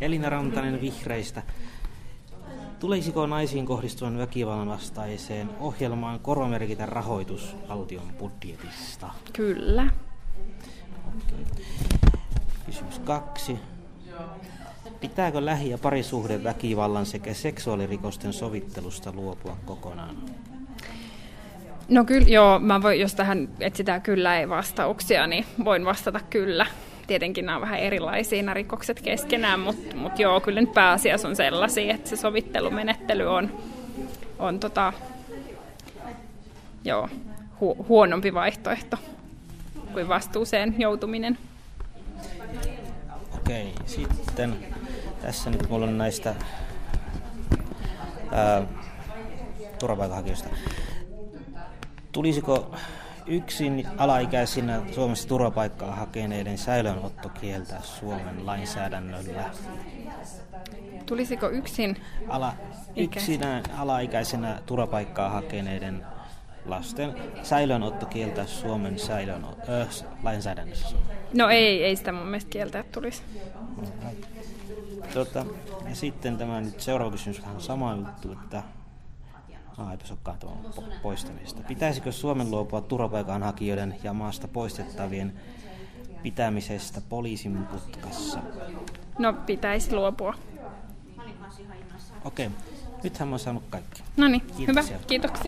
Elina Rantanen Vihreistä. Tulisiko naisiin kohdistuvan väkivallan vastaiseen ohjelmaan korvamerkitä rahoitus valtion budjetista? Kyllä. Kysymys kaksi. Pitääkö lähi- ja parisuhde väkivallan sekä seksuaalirikosten sovittelusta luopua kokonaan? No kyllä, joo, mä voin, jos tähän etsitään kyllä ei vastauksia, niin voin vastata kyllä. Tietenkin nämä on vähän erilaisia nämä rikokset keskenään, mutta mut joo, kyllä nyt pääasiassa on sellaisia, että se sovittelumenettely on, on tota, joo, hu- huonompi vaihtoehto kuin vastuuseen joutuminen. Okei, sitten tässä nyt mulla on näistä ää, turvapaikanhakijoista. Tulisiko yksin alaikäisinä Suomessa turvapaikkaa hakeneiden säilöönotto kieltää Suomen lainsäädännöllä? Tulisiko yksin? Ala, yksinä alaikäisenä turvapaikkaa hakeneiden lasten säilöönotto kieltää Suomen säilöön, ö, lainsäädännössä? No ei, ei sitä mun mielestä kieltää tulisi. Tota, ja sitten tämä nyt seuraava kysymys vähän sama juttu, että Po- poistamista. Pitäisikö Suomen luopua turvapaikanhakijoiden ja maasta poistettavien pitämisestä poliisin putkassa? No pitäisi luopua. Okei, nythän mä oon saanut kaikki. No niin, hyvä, kiitoksia.